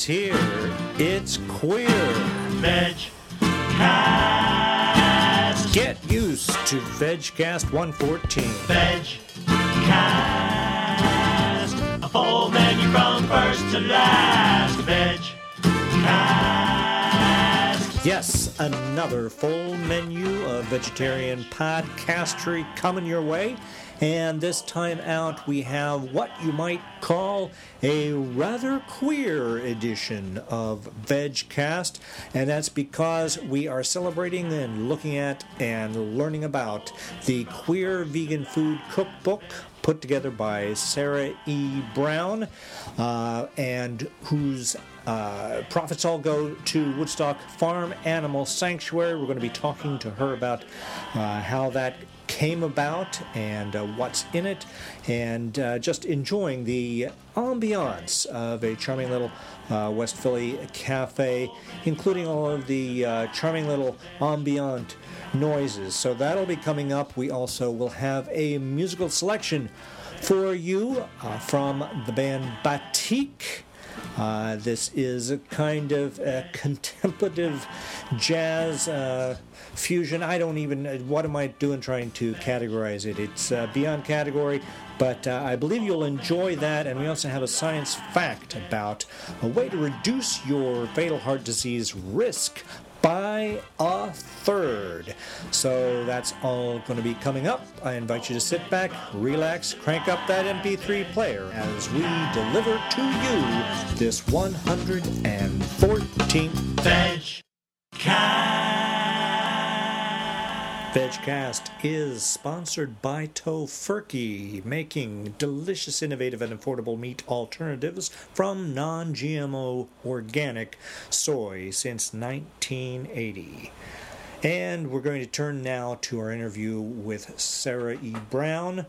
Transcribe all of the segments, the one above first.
It's here. It's queer. Veg Cast. Get used to VegCast 114. Veg Cast. A full menu from first to last. Veg Cast. Yes, another full menu of vegetarian podcastery coming your way. And this time out, we have what you might call a rather queer edition of VegCast. And that's because we are celebrating and looking at and learning about the Queer Vegan Food Cookbook put together by Sarah E. Brown, uh, and whose uh, profits all go to Woodstock Farm Animal Sanctuary. We're going to be talking to her about uh, how that came about and uh, what's in it, and uh, just enjoying the ambiance of a charming little uh, West Philly cafe, including all of the uh, charming little ambient noises. So that'll be coming up. We also will have a musical selection for you uh, from the band Batik. Uh, this is a kind of a contemplative jazz uh, fusion. I don't even, uh, what am I doing trying to categorize it? It's uh, beyond category, but uh, I believe you'll enjoy that. And we also have a science fact about a way to reduce your fatal heart disease risk by a third. So that's all going to be coming up. I invite you to sit back, relax, crank up that MP3 player as we deliver to you this 114th Veg. VegCast is sponsored by Tofurky, making delicious, innovative, and affordable meat alternatives from non GMO organic soy since 1980. And we're going to turn now to our interview with Sarah E. Brown.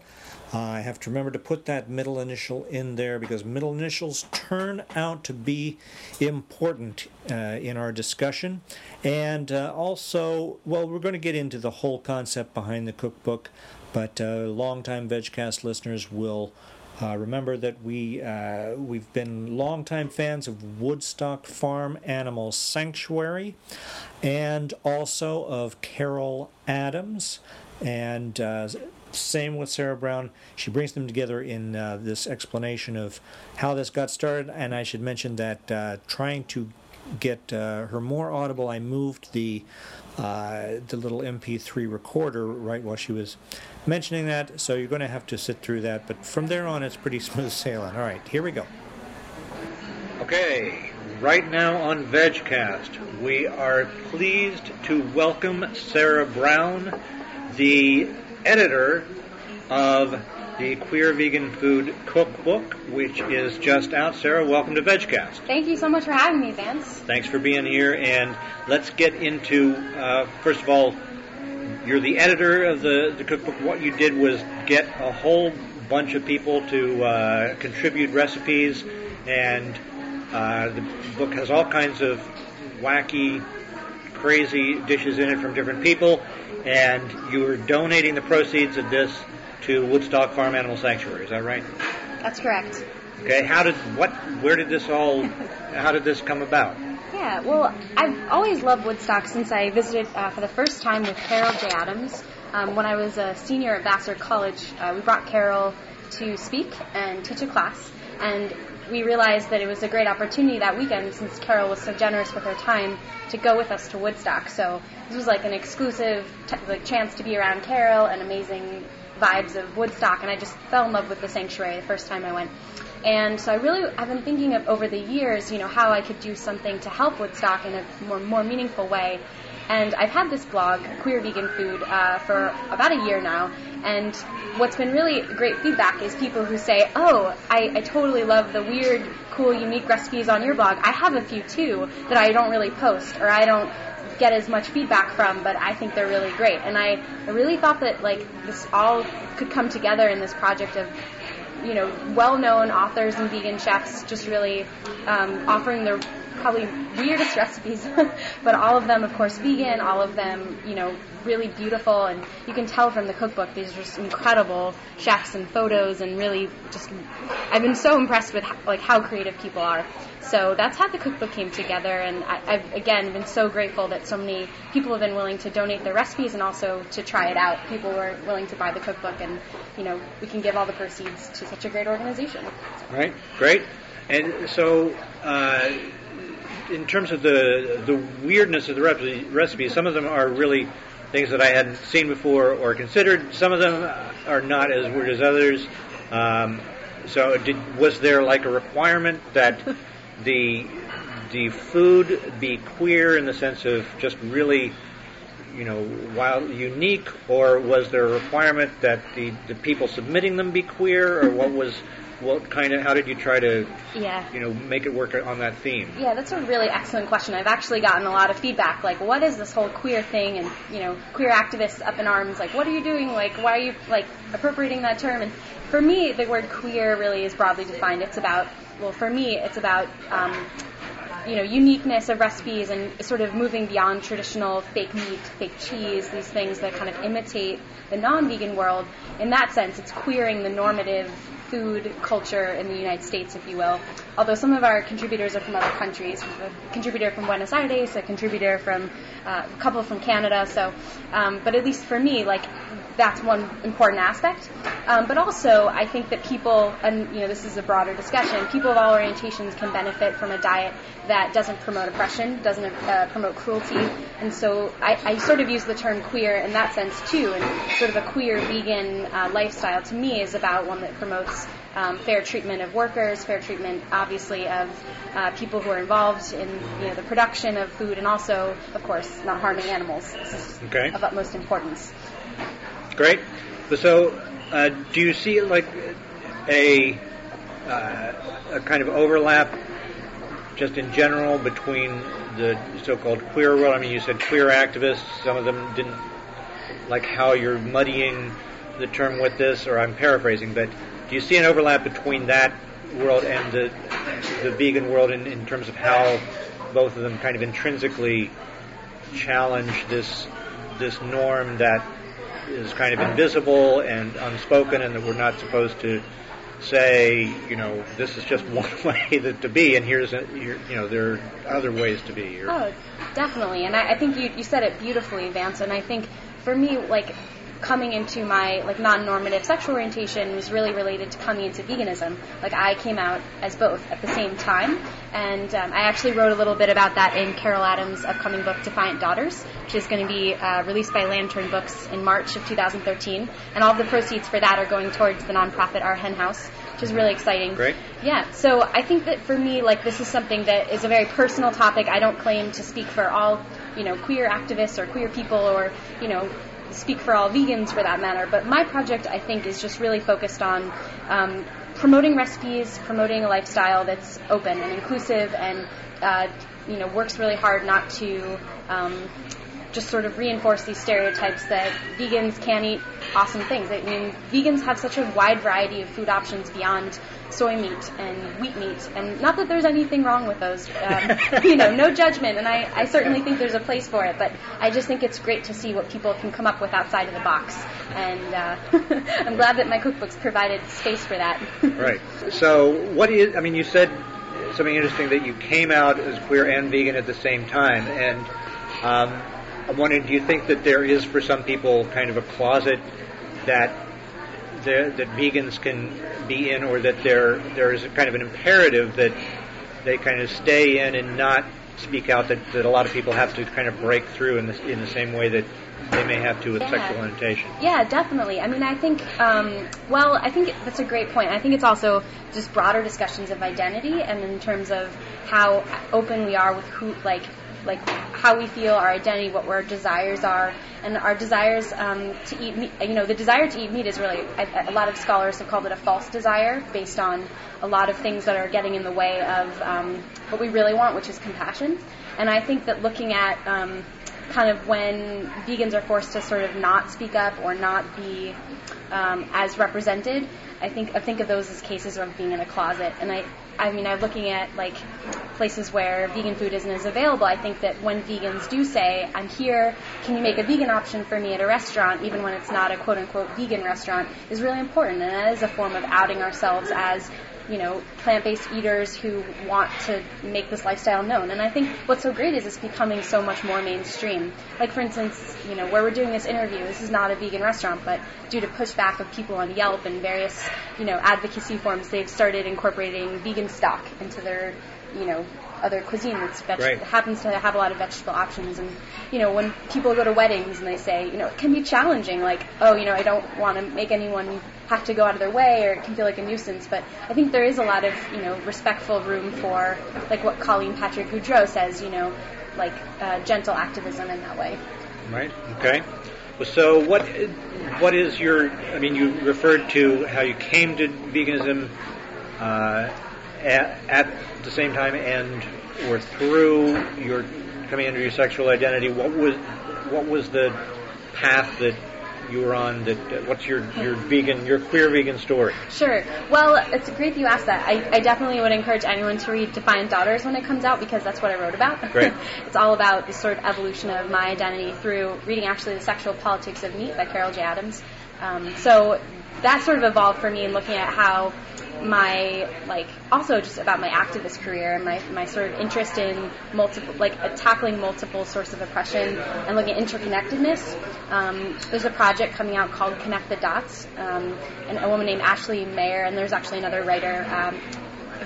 Uh, I have to remember to put that middle initial in there because middle initials turn out to be important uh, in our discussion. And uh, also, well, we're going to get into the whole concept behind the cookbook, but uh, longtime VegCast listeners will. Uh, remember that we uh, we've been longtime fans of Woodstock Farm Animal Sanctuary, and also of Carol Adams, and uh, same with Sarah Brown. She brings them together in uh, this explanation of how this got started. And I should mention that uh, trying to get uh, her more audible, I moved the uh, the little MP3 recorder right while she was mentioning that. So you're going to have to sit through that. But from there on, it's pretty smooth sailing. All right, here we go. Okay, right now on VegCast, we are pleased to welcome Sarah Brown, the editor of the Queer Vegan Food Cookbook, which is just out. Sarah, welcome to VegCast. Thank you so much for having me, Vance. Thanks for being here, and let's get into, uh, first of all, you're the editor of the, the cookbook. What you did was get a whole bunch of people to uh, contribute recipes, and uh, the book has all kinds of wacky, crazy dishes in it from different people, and you are donating the proceeds of this to Woodstock Farm Animal Sanctuary. Is that right? That's correct. Okay. How did what? Where did this all? How did this come about? Yeah, well, I've always loved Woodstock since I visited uh, for the first time with Carol J. Adams. Um, when I was a senior at Vassar College, uh, we brought Carol to speak and teach a class, and we realized that it was a great opportunity that weekend since Carol was so generous with her time to go with us to Woodstock. So this was like an exclusive t- like chance to be around Carol and amazing vibes of Woodstock, and I just fell in love with the sanctuary the first time I went. And so I really, I've been thinking of over the years, you know, how I could do something to help Woodstock in a more, more meaningful way. And I've had this blog, Queer Vegan Food, uh, for about a year now. And what's been really great feedback is people who say, oh, I, I totally love the weird, cool, unique recipes on your blog. I have a few too that I don't really post or I don't get as much feedback from, but I think they're really great. And I, I really thought that like this all could come together in this project of you know, well-known authors and vegan chefs just really um, offering their probably weirdest recipes, but all of them, of course, vegan. All of them, you know, really beautiful, and you can tell from the cookbook these are just incredible chefs and photos, and really just I've been so impressed with like how creative people are. So that's how the cookbook came together, and I, I've again been so grateful that so many people have been willing to donate their recipes and also to try it out. People were willing to buy the cookbook, and you know we can give all the proceeds to such a great organization. Right, great. And so, uh, in terms of the the weirdness of the recipe, recipes, some of them are really things that I hadn't seen before or considered. Some of them are not as weird as others. Um, so, did, was there like a requirement that the the food be queer in the sense of just really, you know, while unique, or was there a requirement that the the people submitting them be queer, or what was what kind of how did you try to Yeah. you know make it work on that theme? Yeah, that's a really excellent question. I've actually gotten a lot of feedback, like, what is this whole queer thing? And, you know, queer activists up in arms, like, what are you doing? Like, why are you, like, appropriating that term? And for me, the word queer really is broadly defined. It's about, well, for me, it's about, um, you know, uniqueness of recipes and sort of moving beyond traditional fake meat, fake cheese, these things that kind of imitate the non-vegan world. In that sense, it's queering the normative food culture in the United States, if you will. Although some of our contributors are from other countries. We have a contributor from Buenos Aires, a contributor from uh, a couple from Canada. So, um, but at least for me, like that's one important aspect. Um, but also, I think that people, and you know, this is a broader discussion. People of all orientations can benefit from a diet that doesn't promote oppression, doesn't uh, promote cruelty, and so I, I sort of use the term queer in that sense too. And sort of a queer vegan uh, lifestyle to me is about one that promotes um, fair treatment of workers, fair treatment, obviously, of uh, people who are involved in you know the production of food, and also, of course, not harming animals. This is Okay. of utmost importance. Great. So, uh, do you see like a uh, a kind of overlap, just in general, between the so-called queer world? I mean, you said queer activists. Some of them didn't like how you're muddying the term with this, or I'm paraphrasing. But do you see an overlap between that world and the the vegan world in, in terms of how both of them kind of intrinsically challenge this this norm that is kind of invisible and unspoken, and that we're not supposed to say, you know, this is just one way that to be, and here's, a, you know, there are other ways to be. Or, Oh, definitely. And I, I think you, you said it beautifully, Vance. And I think for me, like coming into my like non-normative sexual orientation was really related to coming into veganism. Like I came out as both at the same time, and um, I actually wrote a little bit about that in Carol Adams' upcoming book Defiant Daughters, which is going to be uh, released by Lantern Books in March of 2013. And all of the proceeds for that are going towards the nonprofit Our Hen House, which is really exciting. Great. Yeah, so I think that for me, like this is something that is a very personal topic. I don't claim to speak for all, you know, queer activists or queer people or, you know, speak for all vegans for that matter. But my project, I think, is just really focused on um, promoting recipes, promoting a lifestyle that's open and inclusive, and uh, you know, works really hard not to. Um, just sort of reinforce these stereotypes that vegans can't eat awesome things. I mean, vegans have such a wide variety of food options beyond soy meat and wheat meat, and not that there's anything wrong with those. Um, you know, no judgment, and I, I certainly think there's a place for it. But I just think it's great to see what people can come up with outside of the box, and uh, I'm glad that my cookbooks provided space for that. Right. So, what is? I mean, you said something interesting that you came out as queer and vegan at the same time, and um, I'm wondering, do you think that there is for some people kind of a closet that that that vegans can be in, or that there there is a kind of an imperative that they kind of stay in and not speak out that, that a lot of people have to kind of break through in the in the same way that they may have to with Yeah. sexual orientation. Yeah, definitely. I mean, I think, um, well, I think that's a great point. I think it's also just broader discussions of identity and in terms of how open we are with who, like, like how we feel, our identity, what our desires are, and our desires um, to eat meat. You know, the desire to eat meat is really a, a lot of scholars have called it a false desire, based on a lot of things that are getting in the way of um, what we really want, which is compassion. And I think that looking at um, kind of when vegans are forced to sort of not speak up or not be um, as represented. I think I think of those as cases of being in a closet, and I I mean I'm looking at like places where vegan food isn't as available. I think that when vegans do say I'm here, can you make a vegan option for me at a restaurant, even when it's not a quote unquote vegan restaurant, is really important, and that is a form of outing ourselves as you know, plant-based eaters who want to make this lifestyle known. And I think what's so great is it's becoming so much more mainstream. Like for instance, you know, where we're doing this interview, this is not a vegan restaurant, but due to pushback of people on Yelp and various, you know, advocacy forums, they've started incorporating vegan stock into their, you know, other cuisine that's veg- Right. happens to have a lot of vegetable options. And you know, when people go to weddings and they say, you know, it can be challenging. Like, oh, you know, I don't want to make anyone have to go out of their way, or it can feel like a nuisance. But I think there is a lot of you know respectful room for like what Colleen Patrick Goudreau says. You know, like uh, gentle activism in that way. Right. Okay. So what what is your? I mean, you referred to how you came to veganism uh, at, at the same time and or through your coming under your sexual identity. What was what was the path that you were on? That uh, what's your your vegan your queer vegan story? Sure. Well, it's great you asked that. I, I definitely would encourage anyone to read Defiant Daughters when it comes out because that's what I wrote about. Great. it's all about the sort of evolution of my identity through reading actually The Sexual Politics of Meat by Carol J. Adams. Um, so that sort of evolved for me in looking at how my like also just about my activist career and my, my sort of interest in multiple like uh, tackling multiple sources of oppression and looking at interconnectedness. Um, there's a project coming out called Connect the Dots, um, and a woman named Ashley Mayer, and there's actually another writer. Um,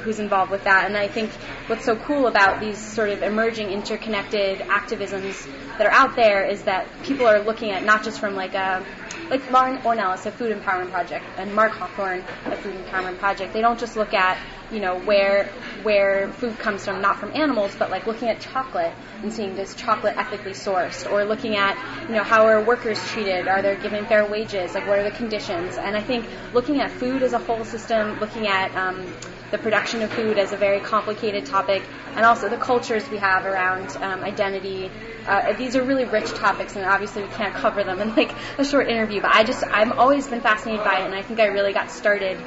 who's involved with that. And I think what's so cool about these sort of emerging interconnected activisms that are out there is that people are looking at not just from like a like Lauren Ornelas, a food empowerment project, and Mark Hawthorne, a food empowerment project. They don't just look at you know where where food comes from, not from animals, but like looking at chocolate and seeing does chocolate ethically sourced, or looking at you know how are workers treated, are they given fair wages, like what are the conditions? And I think looking at food as a whole system, looking at um, the production of food as a very complicated topic, and also the cultures we have around um, identity. Uh, these are really rich topics, and obviously we can't cover them in like a short interview. But I just I've always been fascinated by it, and I think I really got started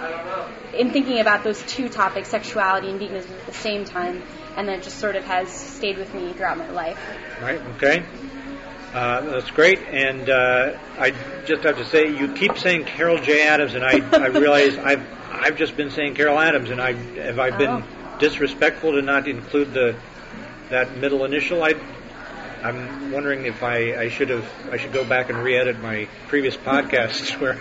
in thinking about those two topics, sexuality and veganism, at the same time, and then it just sort of has stayed with me throughout my life. Right. Okay. Uh, that's great, and uh, I just have to say, you keep saying Carol J. Adams, and I, I realize I've I've just been saying Carol Adams, and I have I been Oh. disrespectful to not include the that middle initial. I I'm wondering if I, I should have I should go back and re-edit my previous podcasts where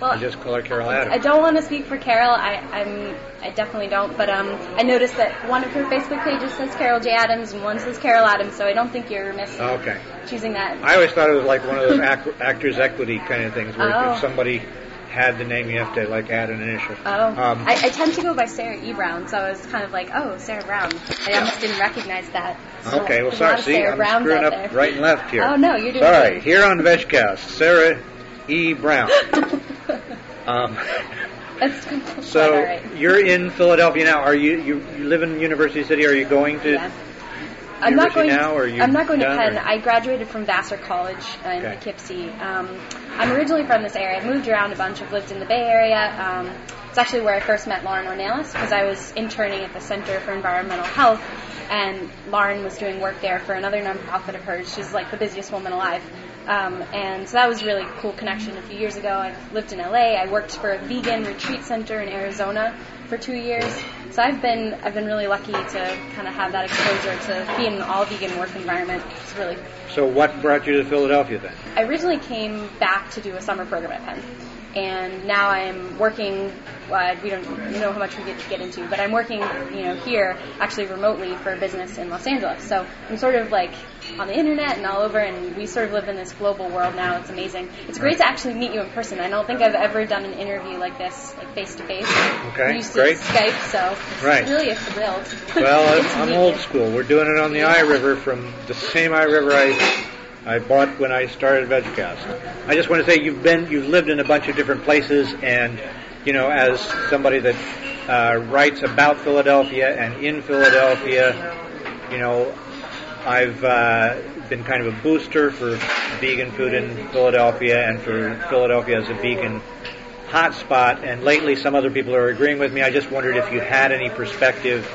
Well, I just call her Carol Adams. I don't want to speak for Carol. I, I'm, I definitely don't. But um, I noticed that one of her Facebook pages says Carol J. Adams and one says Carol Adams. So I don't think you're missing. Okay. choosing that. I always thought it was like one of those ac- actors equity kind of things where Oh. if somebody had the name, you have to like add an initial. Oh, Um, I, I tend to go by Sarah E. Brown, so I was kind of like, oh, Sarah Brown. I almost didn't recognize that. So Okay, well, sorry. See, Sarah I'm Browns screwing up there. right and left here. Oh, no, you're doing it. Sorry. great. Here on VegCast, Sarah E. Brown. Um, That's so right. you're in Philadelphia now. Are you, you you live in University City? Are you going to? Yeah. I'm not going. now, or you I'm not going to Penn. or- I graduated from Vassar College in Okay. Poughkeepsie. Um, I'm originally from this area. I've moved around a bunch. I've lived in the Bay Area. Um, it's actually where I first met Lauren Ornelas because I was interning at the Center for Environmental Health, and Lauren was doing work there for another nonprofit of hers. She's like the busiest woman alive. Um, and so that was a really cool connection a few years ago. I lived in LA. I worked for a vegan retreat center in Arizona for two years. So I've been I've been really lucky to kind of have that exposure to be in an all vegan work environment. It's really. So what brought you to Philadelphia then? I originally came back to do a summer program at Penn, and now I'm working. Uh, we don't know how much we get to get into, but I'm working, you know, here actually remotely for a business in Los Angeles. So I'm sort of like on the internet and all over, and we sort of live in this global world now. It's amazing. It's great to actually meet you in person. I don't think I've ever done an interview like this, like face to face. Okay, I'm used to great. Skype, so it's Right. really a thrill. Well, I'm old you. school. We're doing it on the iRiver from the same iRiver I I bought when I started VegCast. I just want to say you've been you've lived in a bunch of different places, and you know, as somebody that uh, writes about Philadelphia and in Philadelphia, you know, I've uh, been kind of a booster for vegan food in Philadelphia and for Philadelphia as a vegan hotspot. And lately, some other people are agreeing with me. I just wondered if you had any perspective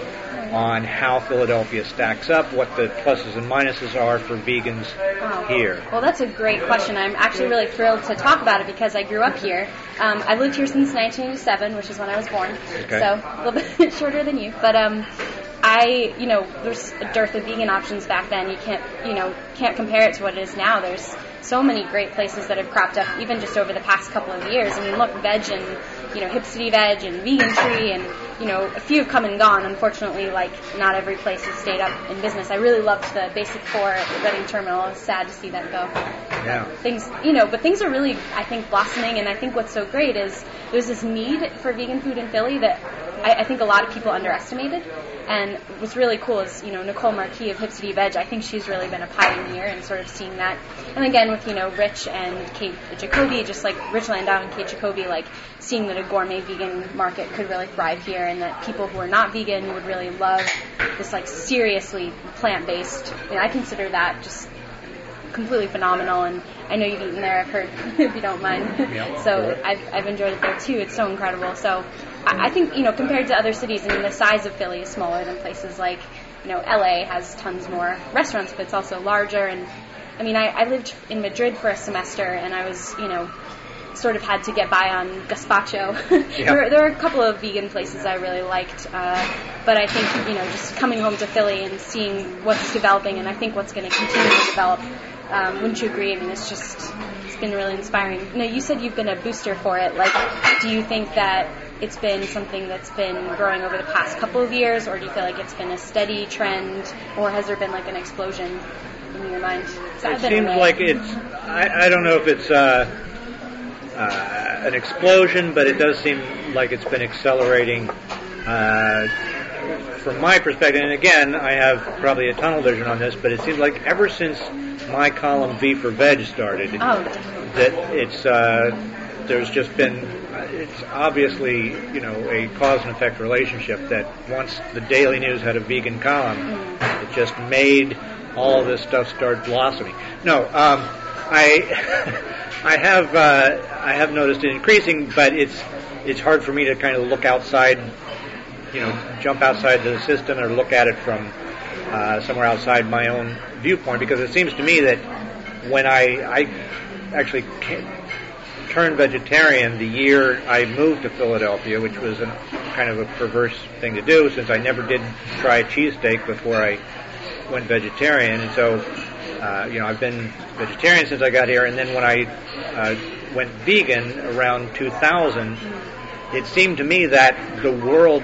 on how Philadelphia stacks up, what the pluses and minuses are for vegans Wow. here. Well, that's a great question. I'm actually really thrilled to talk about it because I grew up here. Um, I've lived here since 1987, which is when I was born. Okay. So a little bit shorter than you, but um, I, you know, there's a dearth of vegan options back then. You can't, you know, can't compare it to what it is now. There's so many great places that have cropped up even just over the past couple of years. I mean, look, Vedge and you know, Hip City Veg and Vegan Tree, and you know, a few have come and gone. Unfortunately, like not every place has stayed up in business. I really loved the Basic Four at the Reading Terminal. It's sad to see that go Yeah. things you know but things are really i think blossoming and i think what's so great is there's this need for vegan food in philly that I, I think a lot of people underestimated. And what's really cool is you know nicole marquis of hip city veg i think she's really been a pioneer in sort of seeing that. And again with you know rich and kate jacoby just like rich landau and kate jacoby like seeing that a gourmet vegan market could really thrive here and that people who are not vegan would really love this like seriously plant-based. You know i consider that just completely phenomenal and I know you've eaten there I've heard if you don't mind Yeah, so sure. I've, I've enjoyed it there too it's so incredible so I, I think you know compared to other cities I mean the size of Philly is smaller than places like you know LA has tons more restaurants but it's also larger and I mean I, I lived in Madrid for a semester and I was you know sort of had to get by on gazpacho. there, there are a couple of vegan places I really liked, uh, but I think you know just coming home to Philly and seeing what's developing, and I think what's going to continue to develop. Um, wouldn't you agree? I mean, it's just it's been really inspiring. Know, you said you've been a booster for it. Like, do you think that it's been something that's been growing over the past couple of years, or do you feel like it's been a steady trend, or has there been like an explosion in your mind? It seems like it's. I, I don't know if it's uh, uh, an explosion, but it does seem like it's been accelerating. Uh, from my perspective, and again, I have probably a tunnel vision on this, but it seems like ever since my column V for Veg started, Oh, that it's uh, there's just been it's obviously you know a cause and effect relationship that once the Daily News had a vegan column, it just made all this stuff start blossoming. No, um, I I have uh, I have noticed it increasing, but it's it's hard for me to kind of look outside, you know, jump outside the system or look at it from uh, somewhere outside my own viewpoint because it seems to me that when I I actually turned vegetarian the year I moved to Philadelphia, which was a kind of a perverse thing to do since I never did try a cheesesteak before I went vegetarian, and so uh, you know I've been vegetarian since I got here, and then when I uh, went vegan around 2000, it seemed to me that the world,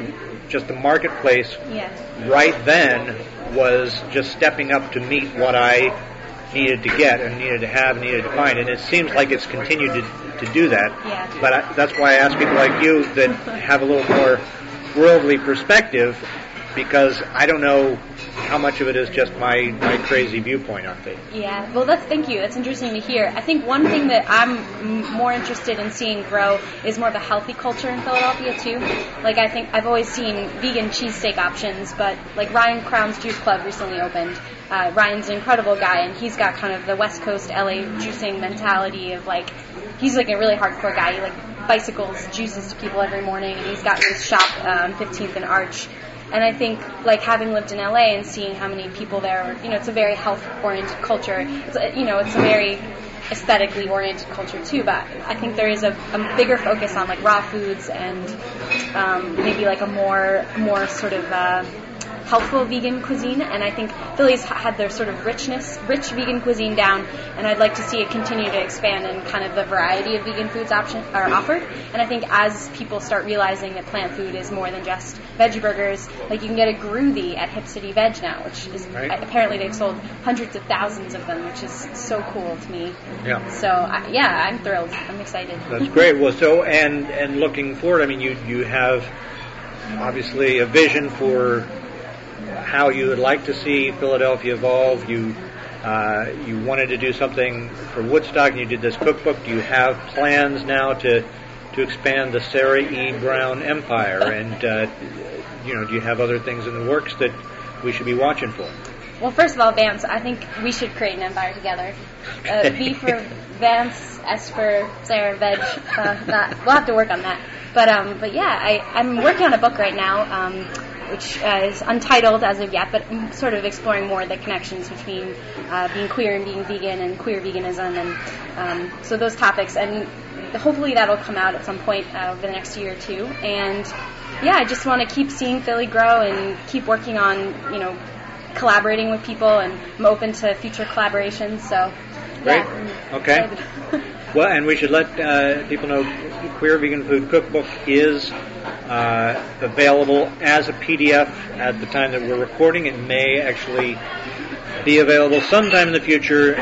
just the marketplace, yeah. right then was just stepping up to meet what I needed to get and needed to have and needed to find, and it seems like it's continued to, to do that. Yeah. But I, that's why I ask people like you that have a little more worldly perspective, because I don't know how much of it is just my, my crazy viewpoint on things. Yeah, well, that's thank you. That's interesting to hear. I think one thing that I'm m- more interested in seeing grow is more of a healthy culture in Philadelphia too. Like I think I've always seen vegan cheesesteak options, but like Ryan Crown's Juice Club recently opened. Uh, Ryan's an incredible guy, and he's got kind of the West Coast LA juicing mentality of like he's like a really hardcore guy. He like bicycles juices to people every morning, and he's got his shop um, 15th and Arch. And I think, like having lived in LA and seeing how many people there, are, you know, it's a very health-oriented culture. It's, a- you know, it's a very aesthetically oriented culture too. But I think there is a, a bigger focus on like raw foods and um, maybe like a more more sort of uh, healthful vegan cuisine. And I think Philly's had their sort of richness, rich vegan cuisine down, and I'd like to see it continue to expand in kind of the variety of vegan foods option are offered. And I think as people start realizing that plant food is more than just veggie burgers, like you can get a groovy at Hip City Veg now, which is Right. apparently they've sold hundreds of thousands of them, which is so cool to me. Yeah. So I, yeah, I'm thrilled. I'm excited. That's great. Well, so and and looking forward, I mean, you you have obviously a vision for how you would like to see Philadelphia evolve. You uh, you wanted to do something for Woodstock, and you did this cookbook. Do you have plans now to to expand the Sarah E. Brown empire? And uh, you know, do you have other things in the works that we should be watching for? Well, first of all, Vance, I think we should create an empire together. Uh, v for Vance, S for Sarah, Veg. Uh, that, we'll have to work on that. But um, but yeah, I, I'm working on a book right now, um, which uh, is untitled as of yet, but I'm sort of exploring more the connections between uh, being queer and being vegan and queer veganism, and um, so those topics. And hopefully that'll come out at some point uh, over the next year or two. And yeah, I just want to keep seeing Philly grow and keep working on you know collaborating with people, and I'm open to future collaborations. So, Great. yeah. I'm Okay. Well, and we should let uh, people know Queer Vegan Food Cookbook is uh, available as a PDF at the time that we're recording. It may actually be available sometime in the future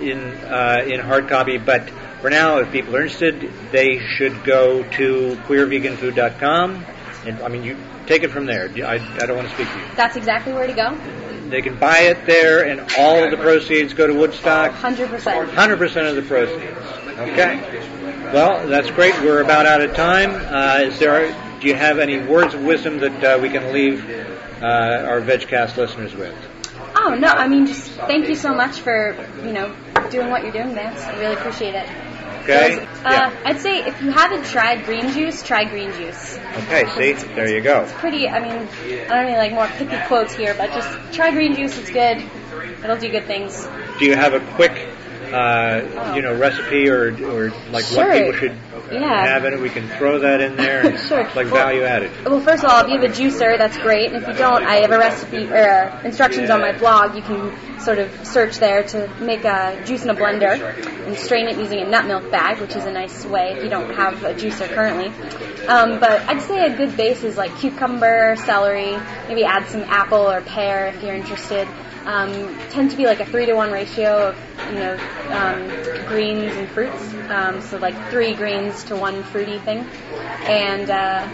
in uh, in hard copy, but for now, if people are interested, they should go to queerveganfood.com. And I mean, you take it from there. I, I don't want to speak to you. That's exactly where to go. They can buy it there, and all of the proceeds go to Woodstock. Hundred percent. 100% of the proceeds. Okay. Well, that's great. We're about out of time. Uh, is there, do you have any words of wisdom that uh, we can leave uh, our VegCast listeners with? Oh no, I mean just thank you so much for you know doing what you're doing, Vance. I really appreciate it. Okay? Uh, Yeah. I'd say if you haven't tried green juice, try green juice. Okay, see? There you go. It's pretty. I mean, I don't really like more pithy quotes here, but just try green juice. It's good. It'll do good things. Do you have a quick, uh, you know, recipe or, or like what people should Yeah. have in it? We can throw that in there. and Sure. It's like Well- value added. Well, first of all, if you have a juicer, that's great. And if you don't, I have a recipe or uh, instructions on my blog. You can sort of search there to make a juice in a blender and strain it using a nut milk bag, which is a nice way if you don't have a juicer currently. Um, but I'd say a good base is like cucumber, celery, maybe add some apple or pear if you're interested. Um, tend to be like a three to one ratio of you know um, greens and fruits. Um, so like three greens to one fruity thing, and uh,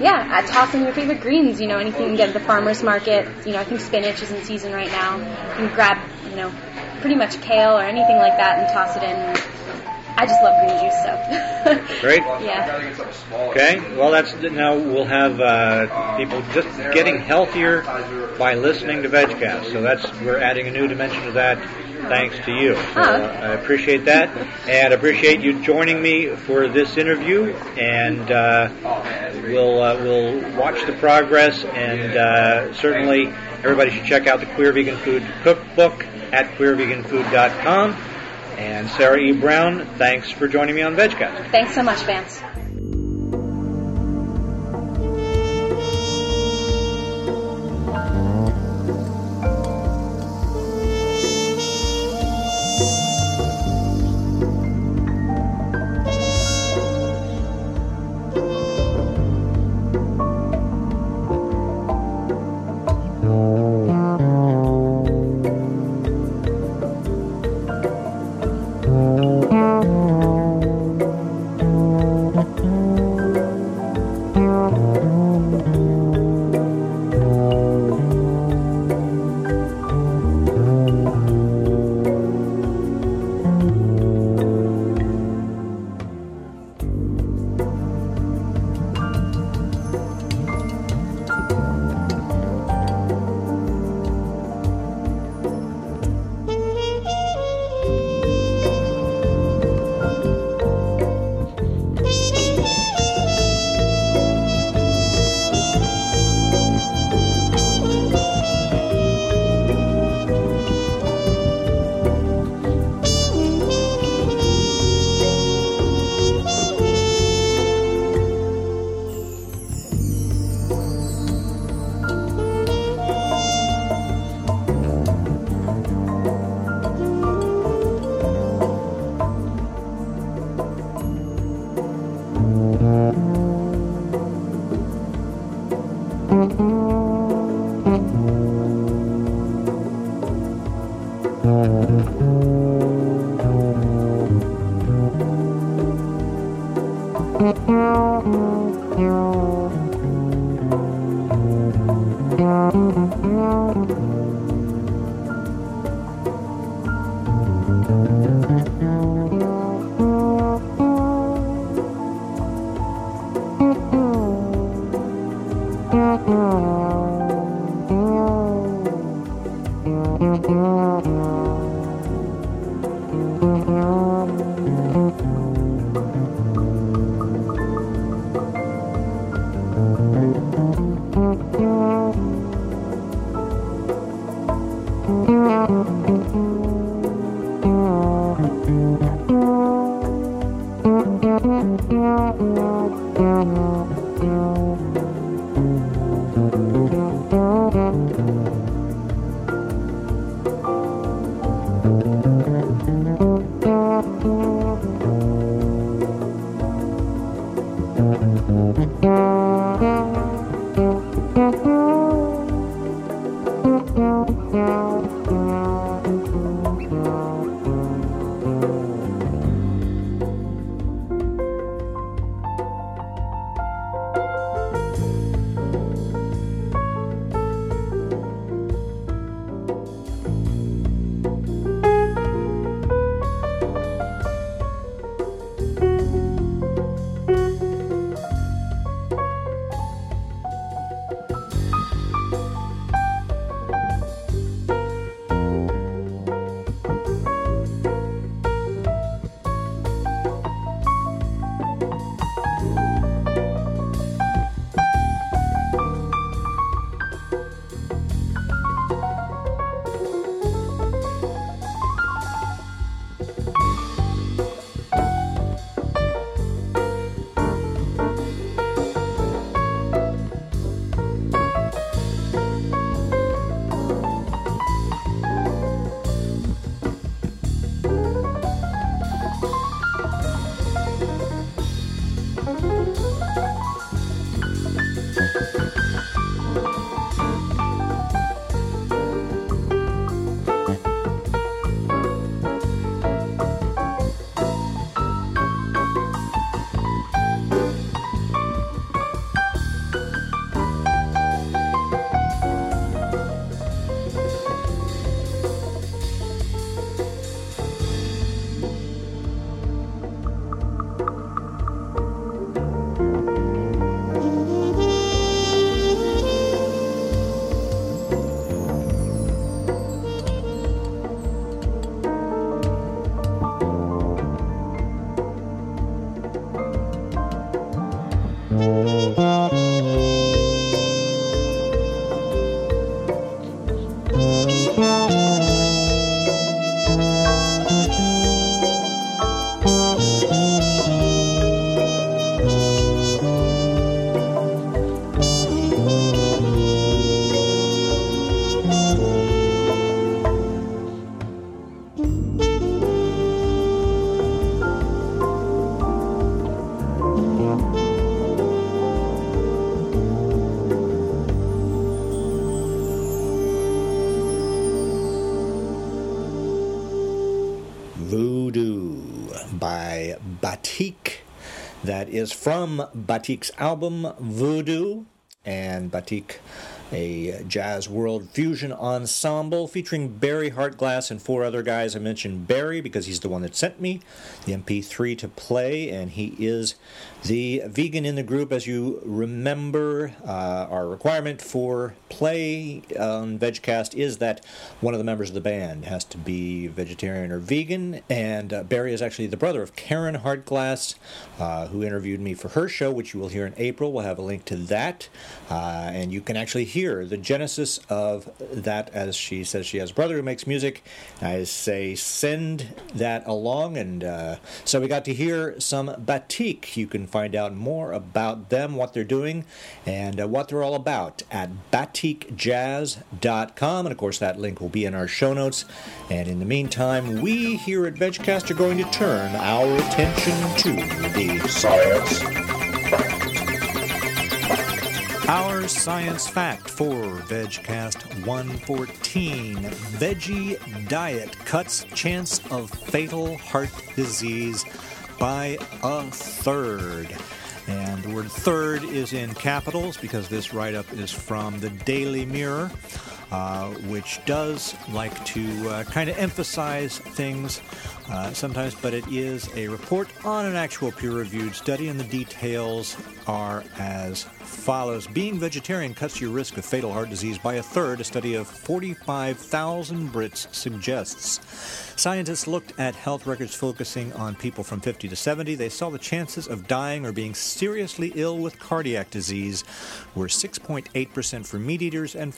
yeah, uh, toss in your favorite greens. You know anything you can get at the farmers market. You know I think spinach is in season right now. You can grab you know pretty much kale or anything like that and toss it in. I just love green juice, so Great. yeah. Okay. Well, that's now we'll have uh, people just getting healthier by listening to VegCast. So that's we're adding a new dimension to that. Thanks to you. So uh, I appreciate that, and appreciate you joining me for this interview. And uh, we'll uh, we'll watch the progress, and uh, certainly everybody should check out the Queer Vegan Food Cookbook at queerveganfood.com. And Sarah E. Brown, thanks for joining me on VegCast. Thanks so much, Vance. Mm-hmm. Is from Batik's album Voodoo. And Batik, a jazz world fusion ensemble featuring Barry Hartglass and four other guys. I mentioned Barry because he's the one that sent me the MP3 to play, and he is the vegan in the group. As you remember, uh, our requirement for play on VegCast is that one of the members of the band has to be vegetarian or vegan, and uh, Barry is actually the brother of Karen Hartglass, uh, who interviewed me for her show, which you will hear in April. We'll have a link to that, uh, and you can actually hear the genesis of that as she says she has a brother who makes music. I say send that along, and uh, so we got to hear some batik. You can find out more about them, what they're doing, and uh, what they're all about at batikjazz.com. And of course, that link will be in our show notes. And in the meantime, we here at VegCast are going to turn our attention to the Science. Our science fact for VegCast 114 Veggie diet cuts chance of fatal heart disease by a third. And the word third is in capitals because this write up is from the Daily Mirror, uh, which does like to uh, kind of emphasize things uh, sometimes, but it is a report on an actual peer reviewed study, and the details are as follows. Being vegetarian cuts your risk of fatal heart disease by a third, a study of 45,000 Brits suggests. Scientists looked at health records focusing on people from 50 to 70. They saw the chances of dying or being seriously ill with cardiac disease were 6.8% for meat eaters and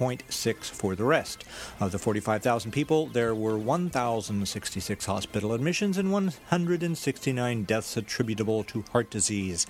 4.6 for the rest. Of the 45,000 people, there were 1,066 hospital admissions and 169 deaths attributable to heart disease.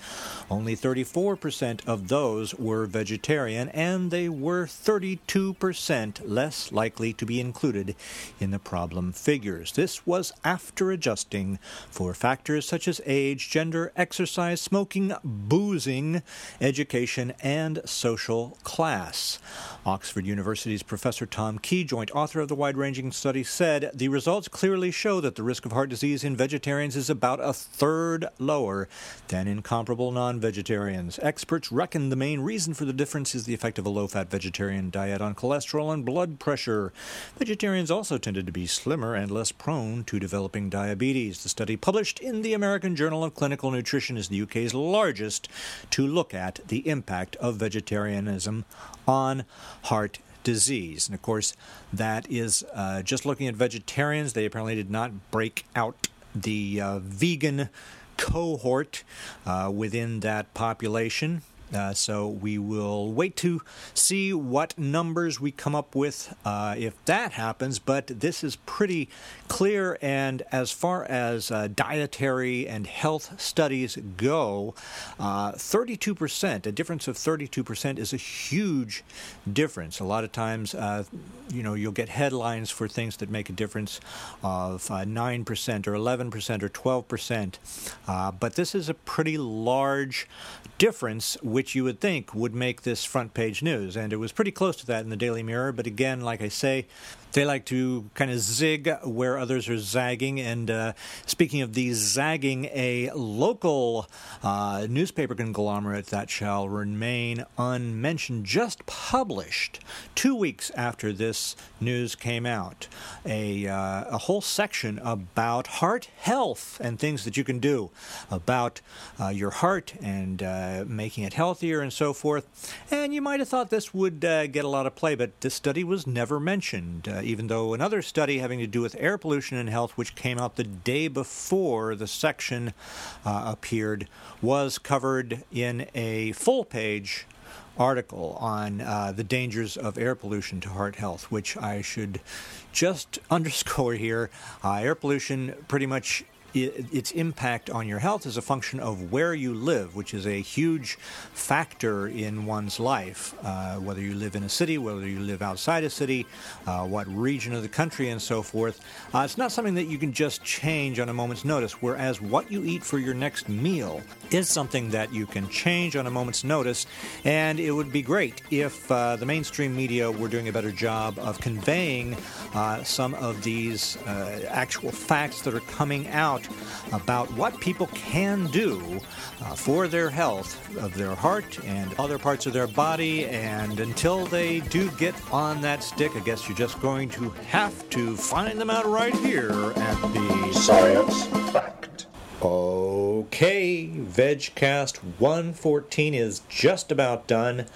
Only 34% of those were vegetarian, and they were 32% less likely to be included in the problem figures. This was after adjusting for factors such as age, gender, exercise, smoking, boozing, education, and social class. Oxford University's Professor Tom Key, joint author of the wide ranging study, said the results clearly show that the risk of heart disease in vegetarians is about a third lower than in comparable non vegetarians. Experts reckon the main reason for the difference is the effect of a low fat vegetarian diet on cholesterol and blood pressure. Vegetarians also tended to be slimmer and less prone to developing diabetes. The study, published in the American Journal of Clinical Nutrition, is the UK's largest to look at the impact of vegetarianism on heart disease. And of course, that is uh, just looking at vegetarians. They apparently did not break out the uh, vegan cohort uh, within that population. Uh, so we will wait to see what numbers we come up with uh, if that happens. But this is pretty clear. And as far as uh, dietary and health studies go, 32%, a difference of 32% is a huge difference. A lot of times, uh, you know, you'll get headlines for things that make a difference of 9% or 11% or 12%. Uh, but this is a pretty large difference, which you would think would make this front page news. And it was pretty close to that in the Daily Mirror. But again, like I say, they like to kind of zig where others are zagging. And uh, speaking of these zagging, a local uh, newspaper conglomerate that shall remain unmentioned just published two weeks after this news came out a, uh, a whole section about heart health and things that you can do about uh, your heart and uh, making it healthier and so forth. And you might have thought this would uh, get a lot of play, but this study was never mentioned, even though another study having to do with air pollution and health, which came out the day before the section uh, appeared, was covered in a full page article on uh, the dangers of air pollution to heart health, which I should just underscore here. Uh, air pollution pretty much its impact on your health is a function of where you live, which is a huge factor in one's life. Uh, whether you live in a city, whether you live outside a city, uh, what region of the country, and so forth. Uh, it's not something that you can just change on a moment's notice, whereas what you eat for your next meal is something that you can change on a moment's notice. And it would be great if uh, the mainstream media were doing a better job of conveying uh, some of these uh, actual facts that are coming out out about what people can do uh, for their health of their heart and other parts of their body. And until they do get on that stick, I guess you're just going to have to find them out right here at the Science Fact. Okay, VegCast 114 is just about done.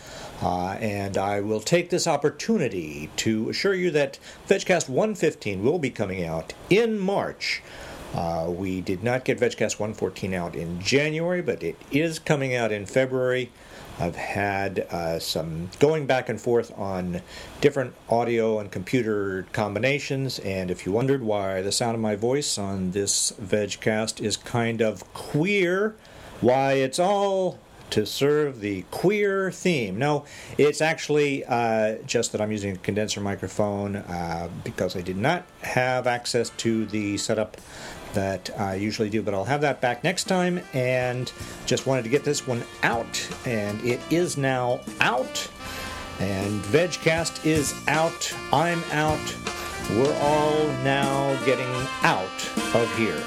Uh, and I will take this opportunity to assure you that VegCast 115 will be coming out in March. Uh, we did not get VegCast 114 out in January, but it is coming out in February. I've had uh, some going back and forth on different audio and computer combinations, and if you wondered why the sound of my voice on this VegCast is kind of queer, why it's all to serve the queer theme. No, it's actually uh, just that I'm using a condenser microphone uh, because I did not have access to the setup that I usually do, but I'll have that back next time. And just wanted to get this one out, and it is now out. And VegCast is out. I'm out. We're all now getting out of here.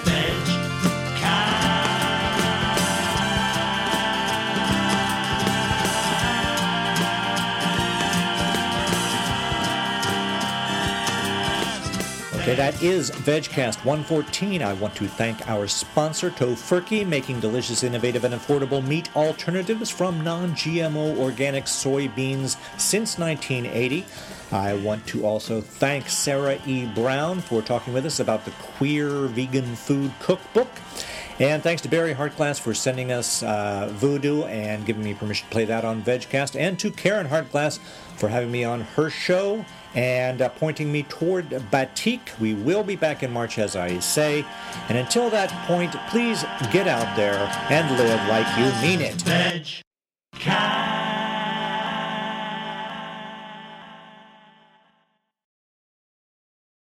Okay, that is VegCast 114. I want to thank our sponsor, Tofurky, making delicious, innovative, and affordable meat alternatives from non GMO organic soybeans since 1980. I want to also thank Sarah E. Brown for talking with us about the Queer Vegan Food Cookbook. And thanks to Barry Hartglass for sending us uh, Voodoo and giving me permission to play that on VegCast. And to Karen Hartglass for having me on her show and uh, pointing me toward Batik. We will be back in March, as I say. And until that point, please get out there and live like you mean it.